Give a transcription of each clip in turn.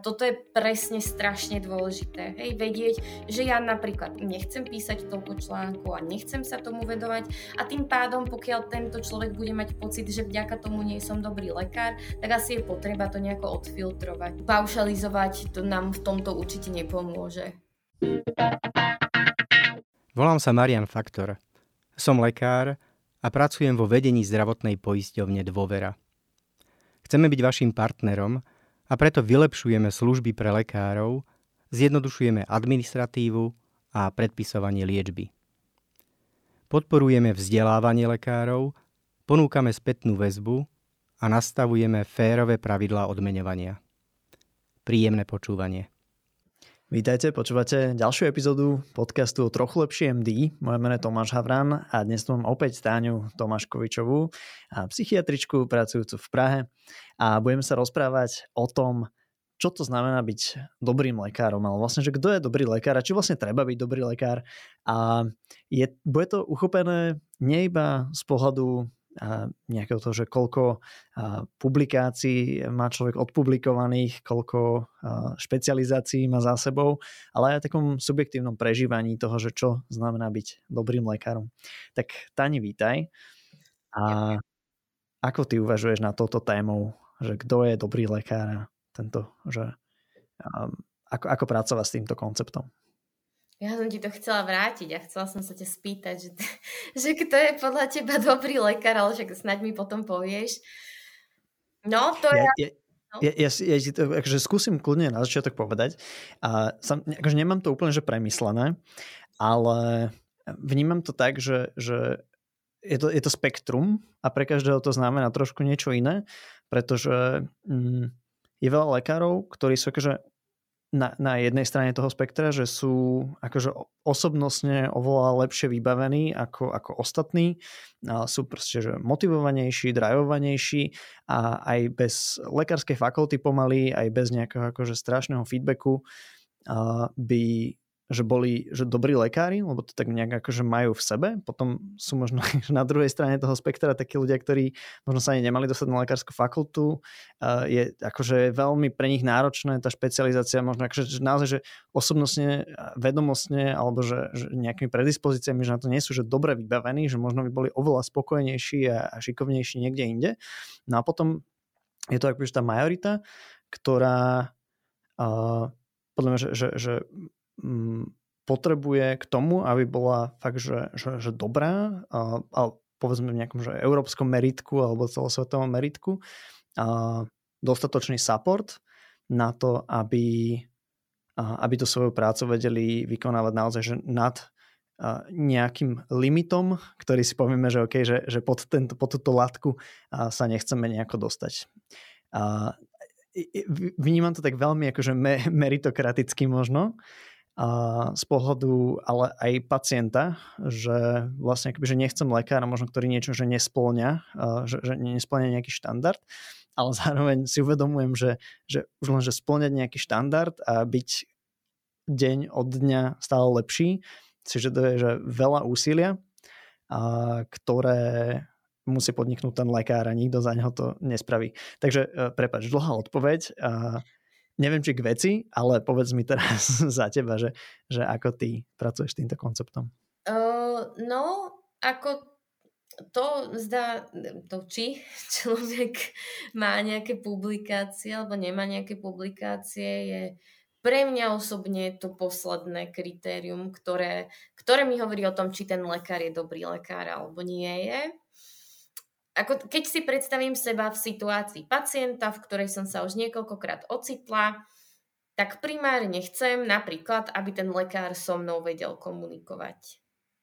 toto je presne strašne dôležité. Hej, vedieť, že ja napríklad nechcem písať toľko článku a nechcem sa tomu vedovať a tým pádom, pokiaľ tento človek bude mať pocit, že vďaka tomu nie som dobrý lekár, tak asi je potreba to nejako odfiltrovať. Paušalizovať to nám v tomto určite nepomôže. Volám sa Marian Faktor. Som lekár a pracujem vo vedení zdravotnej poisťovne Dôvera. Chceme byť vašim partnerom a preto vylepšujeme služby pre lekárov, zjednodušujeme administratívu a predpisovanie liečby. Podporujeme vzdelávanie lekárov, ponúkame spätnú väzbu a nastavujeme férové pravidlá odmeňovania. Príjemné počúvanie. Vítajte, počúvate ďalšiu epizódu podcastu Trochu lepšie MD. Moje meno je Tomáš Havran a dnes mám opäť Táňu Tomáškovičovú, psychiatričku pracujúcu v Prahe a budeme sa rozprávať o tom, čo to znamená byť dobrým lekárom, ale vlastne, že kto je dobrý lekár a či vlastne treba byť dobrý lekár. A je, bude to uchopené nie iba z pohľadu nejakého toho, že koľko publikácií má človek odpublikovaných, koľko špecializácií má za sebou, ale aj takom subjektívnom prežívaní toho, že čo znamená byť dobrým lekárom. Tak Tani, vítaj. A ako ty uvažuješ na touto tému, že kto je dobrý lekár a tento, že ako, ako pracovať s týmto konceptom? Ja som ti to chcela vrátiť a chcela som sa ťa spýtať, že, že kto je podľa teba dobrý lekár, ale však snaď mi potom povieš. No, to ja, je... No. Ja, ja, ja, to akože skúsim kľudne na začiatok povedať. A sam, akože nemám to úplne že premyslené, ale vnímam to tak, že, že je, to, je to spektrum a pre každého to znamená trošku niečo iné, pretože mm, je veľa lekárov, ktorí sú akože na, na jednej strane toho spektra, že sú akože osobnostne oveľa lepšie vybavení ako, ako ostatní, a sú proste že motivovanejší, drajovanejší a aj bez lekárskej fakulty pomaly, aj bez nejakého akože strašného feedbacku by že boli že dobrí lekári, lebo to tak nejak akože majú v sebe. Potom sú možno na druhej strane toho spektra takí ľudia, ktorí možno sa ani nemali dostať na lekárskú fakultu. Je akože veľmi pre nich náročné tá špecializácia, možno akože že naozaj, že osobnostne, vedomostne alebo že, že nejakými predispozíciami, že na to nie sú že dobre vybavení, že možno by boli oveľa spokojnejší a, a šikovnejší niekde inde. No a potom je to akože tá majorita, ktorá uh, podľa mňa, že, že, že potrebuje k tomu, aby bola fakt, že, že, že dobrá, a, a povedzme v nejakom že európskom meritku alebo celosvetovom meritku, a dostatočný support na to, aby, a, aby to svoju prácu vedeli vykonávať naozaj že nad a, nejakým limitom, ktorý si povieme, že, okay, že, že pod, tento, pod túto latku a, sa nechceme nejako dostať. A, vnímam to tak veľmi akože me, meritokraticky možno, z pohľadu ale aj pacienta, že vlastne akoby, že nechcem lekára, možno ktorý niečo, že nesplňa, že, že nesplňa nejaký štandard, ale zároveň si uvedomujem, že, že už len, že splňať nejaký štandard a byť deň od dňa stále lepší, si že to je že veľa úsilia, a, ktoré musí podniknúť ten lekár a nikto za neho to nespraví. Takže e, prepač, dlhá odpoveď. A, neviem, či k veci, ale povedz mi teraz za teba, že, že ako ty pracuješ s týmto konceptom. Uh, no, ako to zdá, to či človek má nejaké publikácie alebo nemá nejaké publikácie, je pre mňa osobne to posledné kritérium, ktoré, ktoré mi hovorí o tom, či ten lekár je dobrý lekár alebo nie je ako keď si predstavím seba v situácii pacienta, v ktorej som sa už niekoľkokrát ocitla, tak primárne chcem napríklad, aby ten lekár so mnou vedel komunikovať.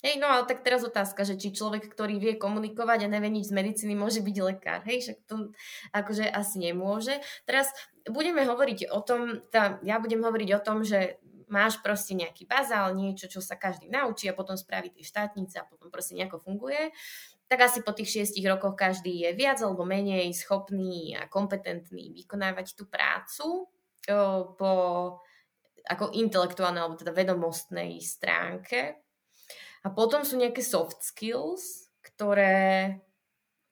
Hej, no ale tak teraz otázka, že či človek, ktorý vie komunikovať a nevie nič z medicíny, môže byť lekár. Hej, však to akože asi nemôže. Teraz budeme hovoriť o tom, tá, ja budem hovoriť o tom, že máš proste nejaký bazál, niečo, čo sa každý naučí a potom spraví tie štátnice a potom proste nejako funguje tak asi po tých šiestich rokoch každý je viac alebo menej schopný a kompetentný vykonávať tú prácu po ako intelektuálnej alebo teda vedomostnej stránke. A potom sú nejaké soft skills, ktoré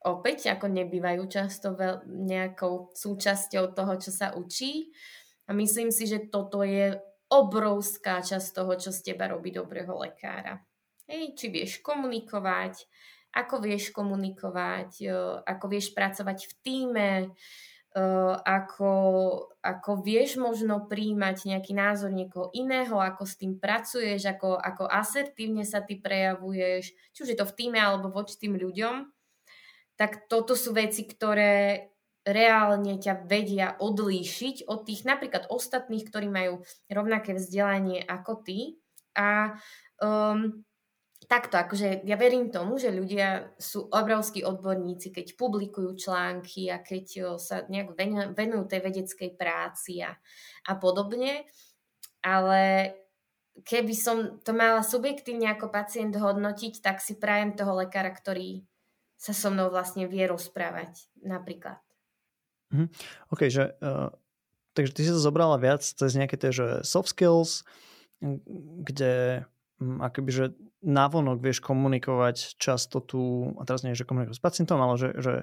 opäť ako nebývajú často veľ, nejakou súčasťou toho, čo sa učí. A myslím si, že toto je obrovská časť toho, čo z teba robí dobrého lekára. Hej, či vieš komunikovať, ako vieš komunikovať, e, ako vieš pracovať v týme, e, ako, ako vieš možno príjmať nejaký názor niekoho iného, ako s tým pracuješ, ako, ako asertívne sa ty prejavuješ, či už je to v týme alebo voči tým ľuďom, tak toto sú veci, ktoré reálne ťa vedia odlíšiť od tých napríklad ostatných, ktorí majú rovnaké vzdelanie ako ty. A um, takto, akože ja verím tomu, že ľudia sú obrovskí odborníci, keď publikujú články a keď sa nejak venujú tej vedeckej práci a, a podobne. Ale keby som to mala subjektívne ako pacient hodnotiť, tak si prajem toho lekára, ktorý sa so mnou vlastne vie rozprávať napríklad. Mhm. OK, že, uh, takže ty si to zobrala viac cez nejaké tie že soft skills, kde um, akoby, že navonok vieš komunikovať často tu, a teraz nie, že komunikovať s pacientom, ale že, že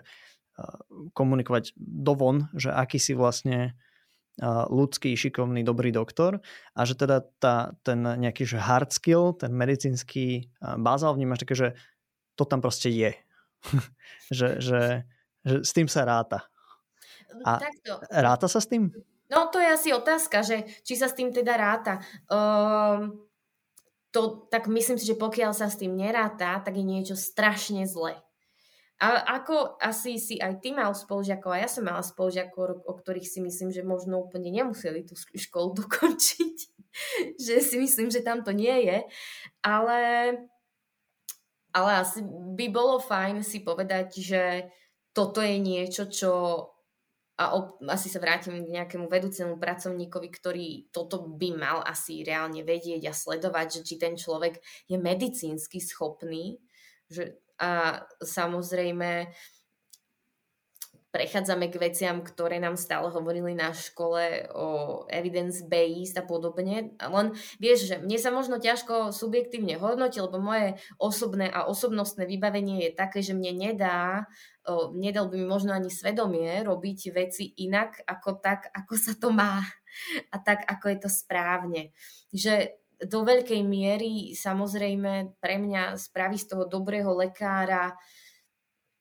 komunikovať dovon, že aký si vlastne ľudský, šikovný, dobrý doktor a že teda tá, ten nejaký že hard skill, ten medicínsky bázal vnímaš také, že to tam proste je. že, že, že s tým sa ráta. A Takto. ráta sa s tým? No to je asi otázka, že či sa s tým teda ráta. Um, to, tak myslím si, že pokiaľ sa s tým neráta, tak je niečo strašne zle. A ako asi si aj ty mal spolužiakov, a ja som mala spolužiakov, o ktorých si myslím, že možno úplne nemuseli tú školu dokončiť, že si myslím, že tam to nie je, ale, ale asi by bolo fajn si povedať, že toto je niečo, čo a op- asi sa vrátim k nejakému vedúcemu pracovníkovi, ktorý toto by mal asi reálne vedieť a sledovať, že či ten človek je medicínsky schopný. Že, a samozrejme prechádzame k veciam, ktoré nám stále hovorili na škole o evidence-based a podobne. Len vieš, že mne sa možno ťažko subjektívne hodnotiť, lebo moje osobné a osobnostné vybavenie je také, že mne nedá, nedal by mi možno ani svedomie robiť veci inak ako tak, ako sa to má a tak, ako je to správne. Že do veľkej miery samozrejme pre mňa spraví z toho dobrého lekára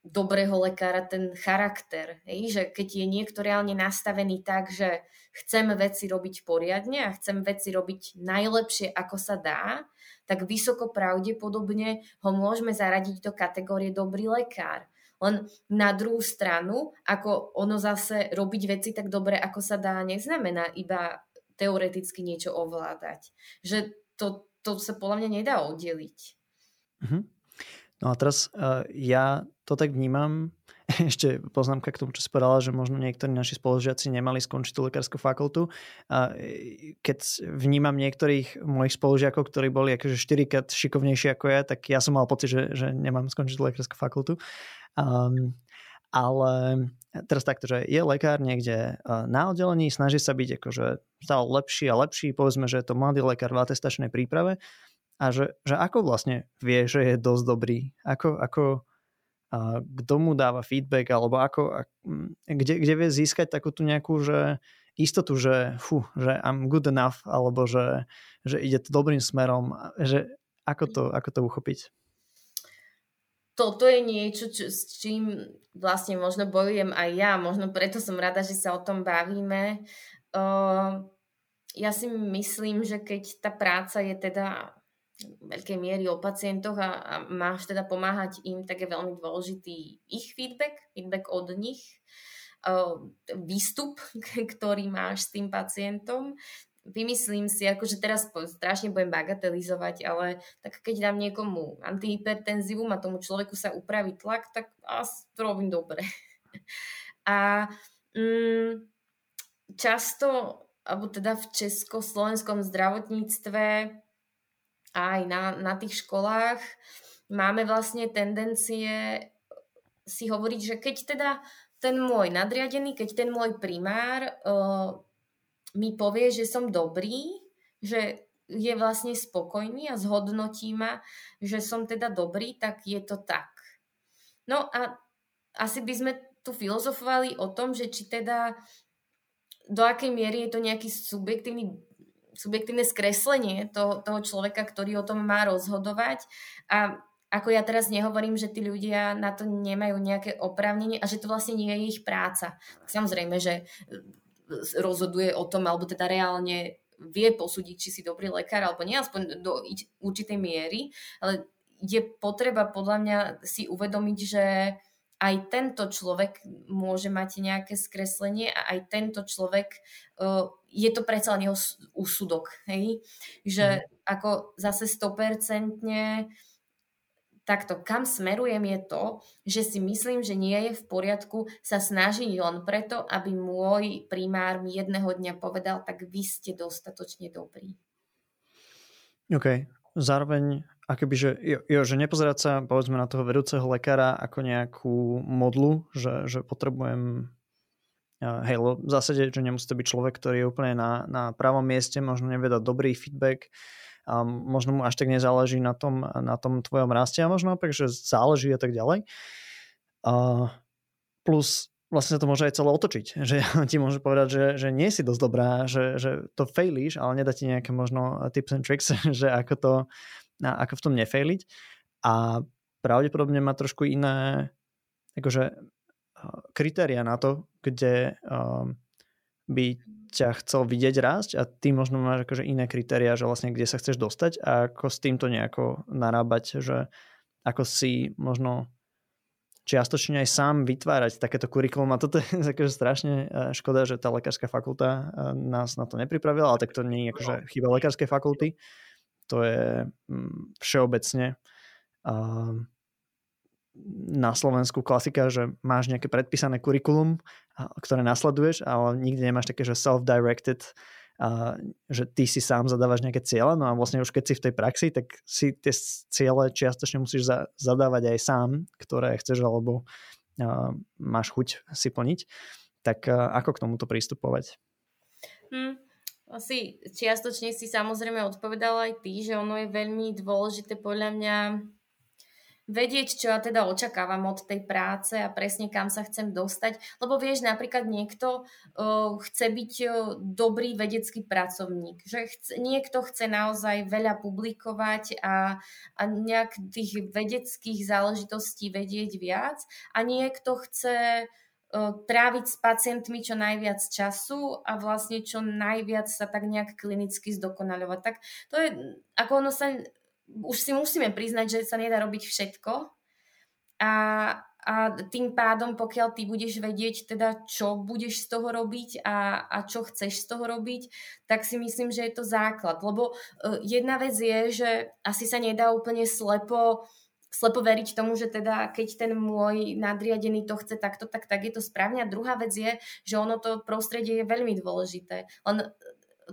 dobrého lekára ten charakter. Hej? Že keď je niekto reálne nastavený tak, že chcem veci robiť poriadne a chcem veci robiť najlepšie, ako sa dá, tak vysoko pravdepodobne ho môžeme zaradiť do kategórie dobrý lekár. Len na druhú stranu, ako ono zase robiť veci tak dobre, ako sa dá, neznamená iba teoreticky niečo ovládať. Že to, to sa podľa mňa nedá oddeliť. Mm-hmm. No a teraz uh, ja to tak vnímam, ešte poznámka k tomu, čo si povedala, že možno niektorí naši spolužiaci nemali skončiť tú lekárskú fakultu. A e, keď vnímam niektorých mojich spolužiakov, ktorí boli akože 4 krát šikovnejší ako ja, tak ja som mal pocit, že, že nemám skončiť lekárskú fakultu. Um, ale teraz takto, že je lekár niekde na oddelení, snaží sa byť akože stále lepší a lepší, povedzme, že je to mladý lekár v atestačnej príprave a že, že ako vlastne vie, že je dosť dobrý? Ako, ako a kto mu dáva feedback alebo ako, kde, kde vie získať takú tú nejakú, že istotu, že, fú, že I'm good enough alebo že, že ide to dobrým smerom, že ako to, ako to uchopiť? Toto je niečo, čo, s čím vlastne možno bojujem aj ja, možno preto som rada, že sa o tom bavíme. Uh, ja si myslím, že keď tá práca je teda veľkej miery o pacientoch a, a máš teda pomáhať im, tak je veľmi dôležitý ich feedback, feedback od nich, výstup, ktorý máš s tým pacientom. Vymyslím si, akože teraz strašne budem bagatelizovať, ale tak keď dám niekomu antihypertenzívum a tomu človeku sa upraví tlak, tak asi to robím dobre. A mm, často, alebo teda v československom zdravotníctve aj na, na tých školách máme vlastne tendencie si hovoriť, že keď teda ten môj nadriadený, keď ten môj primár uh, mi povie, že som dobrý, že je vlastne spokojný a zhodnotí ma, že som teda dobrý, tak je to tak. No a asi by sme tu filozofovali o tom, že či teda do akej miery je to nejaký subjektívny subjektívne skreslenie toho, toho človeka, ktorý o tom má rozhodovať a ako ja teraz nehovorím, že tí ľudia na to nemajú nejaké oprávnenie a že to vlastne nie je ich práca. Samozrejme, že e, rozhoduje o tom, alebo teda reálne vie posúdiť, či si dobrý lekár alebo nie, aspoň do určitej miery, ale je potreba podľa mňa si uvedomiť, že aj tento človek môže mať nejaké skreslenie a aj tento človek, uh, je to predsa len jeho úsudok, hej? Že mm. ako zase 100% takto, kam smerujem je to, že si myslím, že nie je v poriadku sa snažiť len preto, aby môj primár mi jedného dňa povedal, tak vy ste dostatočne dobrí. OK. Zároveň, akoby, že, jo, jo, že nepozerať sa, povedzme, na toho vedúceho lekára ako nejakú modlu, že, že potrebujem hej, v zásade, že nemusí to byť človek, ktorý je úplne na, na pravom mieste, možno nevie dať dobrý feedback, a možno mu až tak nezáleží na tom, na tom tvojom raste a možno opak, že záleží a tak ďalej. A plus vlastne sa to môže aj celé otočiť, že ti môže povedať, že, že nie si dosť dobrá, že, že to failíš, ale nedá ti nejaké možno tips and tricks, že ako to, ako v tom nefailiť a pravdepodobne má trošku iné akože kritéria na to, kde um, by ťa chcel vidieť rásť a ty možno máš akože iné kritéria, že vlastne kde sa chceš dostať a ako s týmto nejako narábať, že ako si možno čiastočne aj sám vytvárať takéto kurikulum. A toto je akože strašne e, škoda, že tá lekárska fakulta e, nás na to nepripravila, ale tak to nie je akože chyba lekárskej fakulty, to je mm, všeobecne na Slovensku klasika, že máš nejaké predpísané kurikulum, ktoré nasleduješ, ale nikdy nemáš také, že self-directed, že ty si sám zadávaš nejaké cieľe, no a vlastne už keď si v tej praxi, tak si tie ciele čiastočne musíš za, zadávať aj sám, ktoré chceš alebo a, máš chuť si plniť. Tak a, ako k tomuto pristupovať? Hmm. Asi čiastočne si samozrejme odpovedala aj ty, že ono je veľmi dôležité podľa mňa vedieť, čo ja teda očakávam od tej práce a presne kam sa chcem dostať. Lebo vieš, napríklad niekto uh, chce byť uh, dobrý vedecký pracovník, že chce, niekto chce naozaj veľa publikovať a, a nejak tých vedeckých záležitostí vedieť viac a niekto chce tráviť s pacientmi čo najviac času a vlastne čo najviac sa tak nejak klinicky zdokonaľovať. Tak to je, ako ono sa už si musíme priznať, že sa nedá robiť všetko. A, a tým pádom, pokiaľ ty budeš vedieť teda, čo budeš z toho robiť a, a čo chceš z toho robiť, tak si myslím, že je to základ. Lebo uh, jedna vec je, že asi sa nedá úplne slepo slepo veriť tomu, že teda keď ten môj nadriadený to chce takto, tak, tak je to správne. A druhá vec je, že ono to prostredie je veľmi dôležité. Len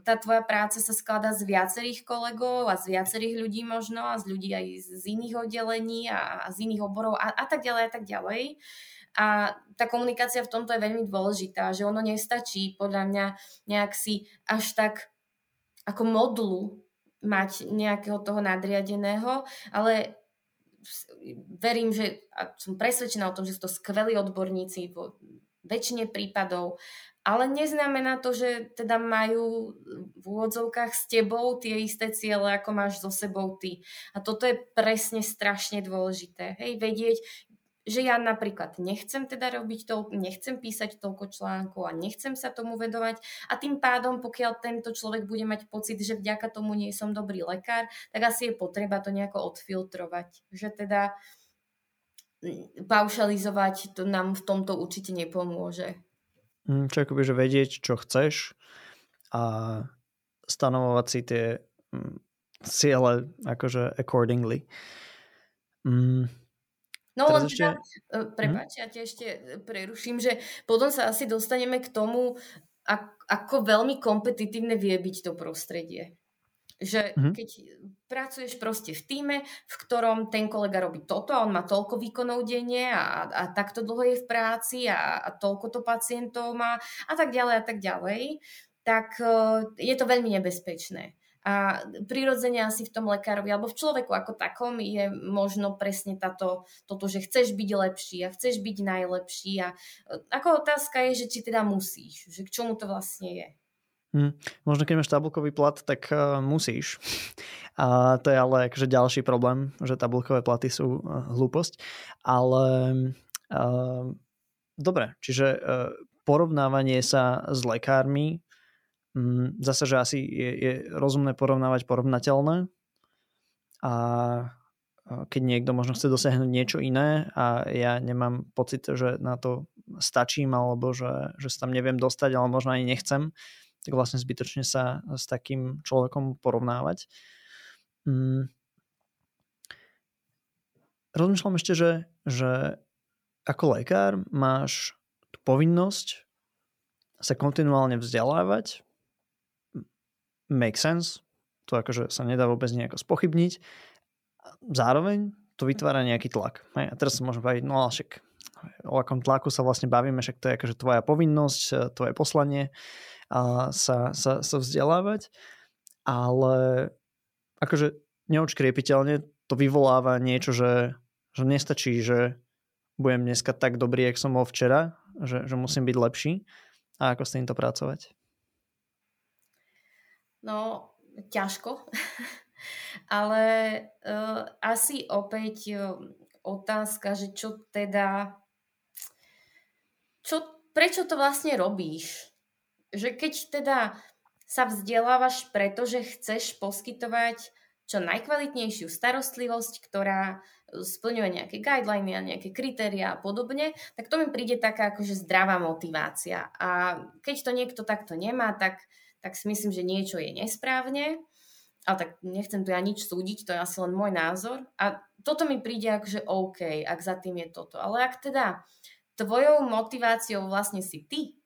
tá tvoja práca sa skladá z viacerých kolegov a z viacerých ľudí možno a z ľudí aj z iných oddelení a, a z iných oborov a, a tak ďalej a tak ďalej. A tá komunikácia v tomto je veľmi dôležitá, že ono nestačí podľa mňa nejak si až tak ako modulu mať nejakého toho nadriadeného, ale verím, že a som presvedčená o tom, že sú to skvelí odborníci vo väčšine prípadov ale neznamená to, že teda majú v úvodzovkách s tebou tie isté ciele, ako máš so sebou ty. A toto je presne strašne dôležité. Hej, vedieť, že ja napríklad nechcem teda robiť toľko, nechcem písať toľko článkov a nechcem sa tomu vedovať a tým pádom, pokiaľ tento človek bude mať pocit, že vďaka tomu nie som dobrý lekár, tak asi je potreba to nejako odfiltrovať. Že teda paušalizovať to nám v tomto určite nepomôže. Mm, čo akoby, že vedieť, čo chceš a stanovovať si tie mm, ciele akože accordingly. Mm. No len ešte... teda, prepáč, hm? ja ti ešte preruším, že potom sa asi dostaneme k tomu, ako veľmi kompetitívne vie byť to prostredie. Že mm-hmm. keď pracuješ proste v týme, v ktorom ten kolega robí toto a on má toľko výkonov denne a, a takto dlho je v práci a, a toľko to pacientov má a tak ďalej a tak ďalej, tak uh, je to veľmi nebezpečné. A prirodzene asi v tom lekárovi alebo v človeku ako takom je možno presne táto, toto, že chceš byť lepší a chceš byť najlepší a e, ako otázka je, že či teda musíš, že k čomu to vlastne je. Hmm. Možno keď máš tabulkový plat, tak uh, musíš. A to je ale akože ďalší problém, že tabulkové platy sú uh, hlúposť. Ale uh, dobre, čiže uh, porovnávanie sa s lekármi Mm, zase, že asi je, je rozumné porovnávať porovnateľné a keď niekto možno chce dosiahnuť niečo iné a ja nemám pocit, že na to stačím alebo že, že sa tam neviem dostať, ale možno ani nechcem, tak vlastne zbytočne sa s takým človekom porovnávať. Hmm. Rozmýšľam ešte, že, že ako lekár máš tú povinnosť sa kontinuálne vzdelávať make sense, to akože sa nedá vôbec nejako spochybniť. Zároveň to vytvára nejaký tlak. A teraz sa môžeme baviť, no ale však o akom tlaku sa vlastne bavíme, však to je akože tvoja povinnosť, tvoje poslanie sa, sa, sa vzdelávať, ale akože neočkriepiteľne to vyvoláva niečo, že, že nestačí, že budem dneska tak dobrý, jak som bol včera, že, že musím byť lepší a ako s týmto pracovať. No, ťažko. Ale uh, asi opäť uh, otázka, že čo teda... Čo, prečo to vlastne robíš? Že keď teda sa vzdelávaš preto, že chceš poskytovať čo najkvalitnejšiu starostlivosť, ktorá splňuje nejaké guideliny a nejaké kritéria a podobne, tak to mi príde taká akože zdravá motivácia. A keď to niekto takto nemá, tak tak si myslím, že niečo je nesprávne. Ale tak nechcem tu ja nič súdiť, to je asi len môj názor. A toto mi príde akože OK, ak za tým je toto. Ale ak teda tvojou motiváciou vlastne si ty,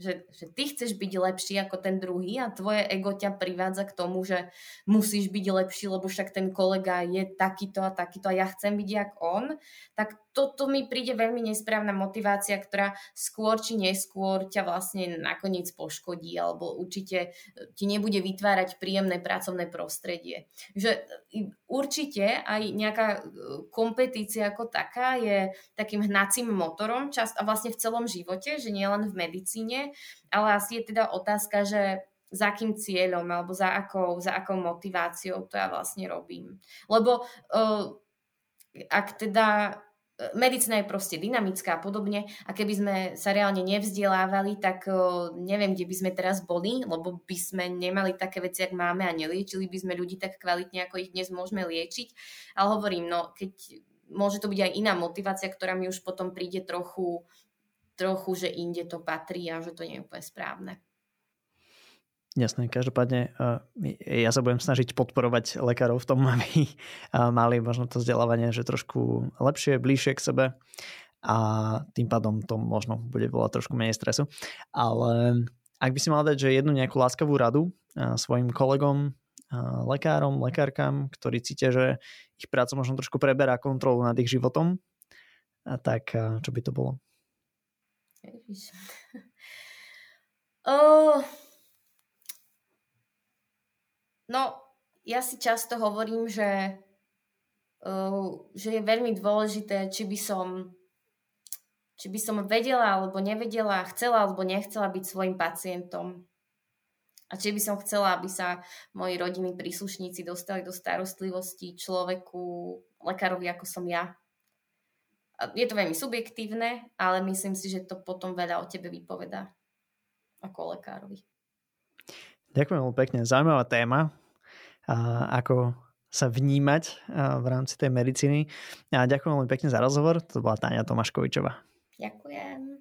že, že ty chceš byť lepší ako ten druhý a tvoje ego ťa privádza k tomu, že musíš byť lepší, lebo však ten kolega je takýto a takýto a ja chcem byť jak on, tak toto mi príde veľmi nesprávna motivácia, ktorá skôr či neskôr ťa vlastne nakoniec poškodí alebo určite e, ti nebude vytvárať príjemné pracovné prostredie. Že e, určite aj nejaká e, kompetícia ako taká je takým hnacím motorom čast a vlastne v celom živote, že nie len v medicíne, ale asi je teda otázka, že za akým cieľom alebo za akou, za akou motiváciou to ja vlastne robím. Lebo uh, ak teda medicína je proste dynamická a podobne a keby sme sa reálne nevzdelávali, tak neviem, kde by sme teraz boli, lebo by sme nemali také veci, ak máme a neliečili by sme ľudí tak kvalitne, ako ich dnes môžeme liečiť. Ale hovorím, no keď môže to byť aj iná motivácia, ktorá mi už potom príde trochu, trochu, že inde to patrí a že to nie je úplne správne. Jasné, každopádne ja sa budem snažiť podporovať lekárov v tom, aby mali možno to vzdelávanie, že trošku lepšie, bližšie k sebe a tým pádom to možno bude volať trošku menej stresu. Ale ak by si mal dať, že jednu nejakú láskavú radu svojim kolegom, lekárom, lekárkam, ktorí cítia, že ich práca možno trošku preberá kontrolu nad ich životom, tak čo by to bolo? Oh, No, ja si často hovorím, že, uh, že je veľmi dôležité, či by som či by som vedela alebo nevedela, chcela alebo nechcela byť svojim pacientom. A či by som chcela, aby sa moji rodiny príslušníci dostali do starostlivosti človeku, lekárovi ako som ja. Je to veľmi subjektívne, ale myslím si, že to potom veľa o tebe vypoveda ako lekárovi. Ďakujem veľmi pekne. Zaujímavá téma ako sa vnímať v rámci tej medicíny. A ďakujem veľmi pekne za rozhovor. To bola Táňa Tomáškovičová. Ďakujem.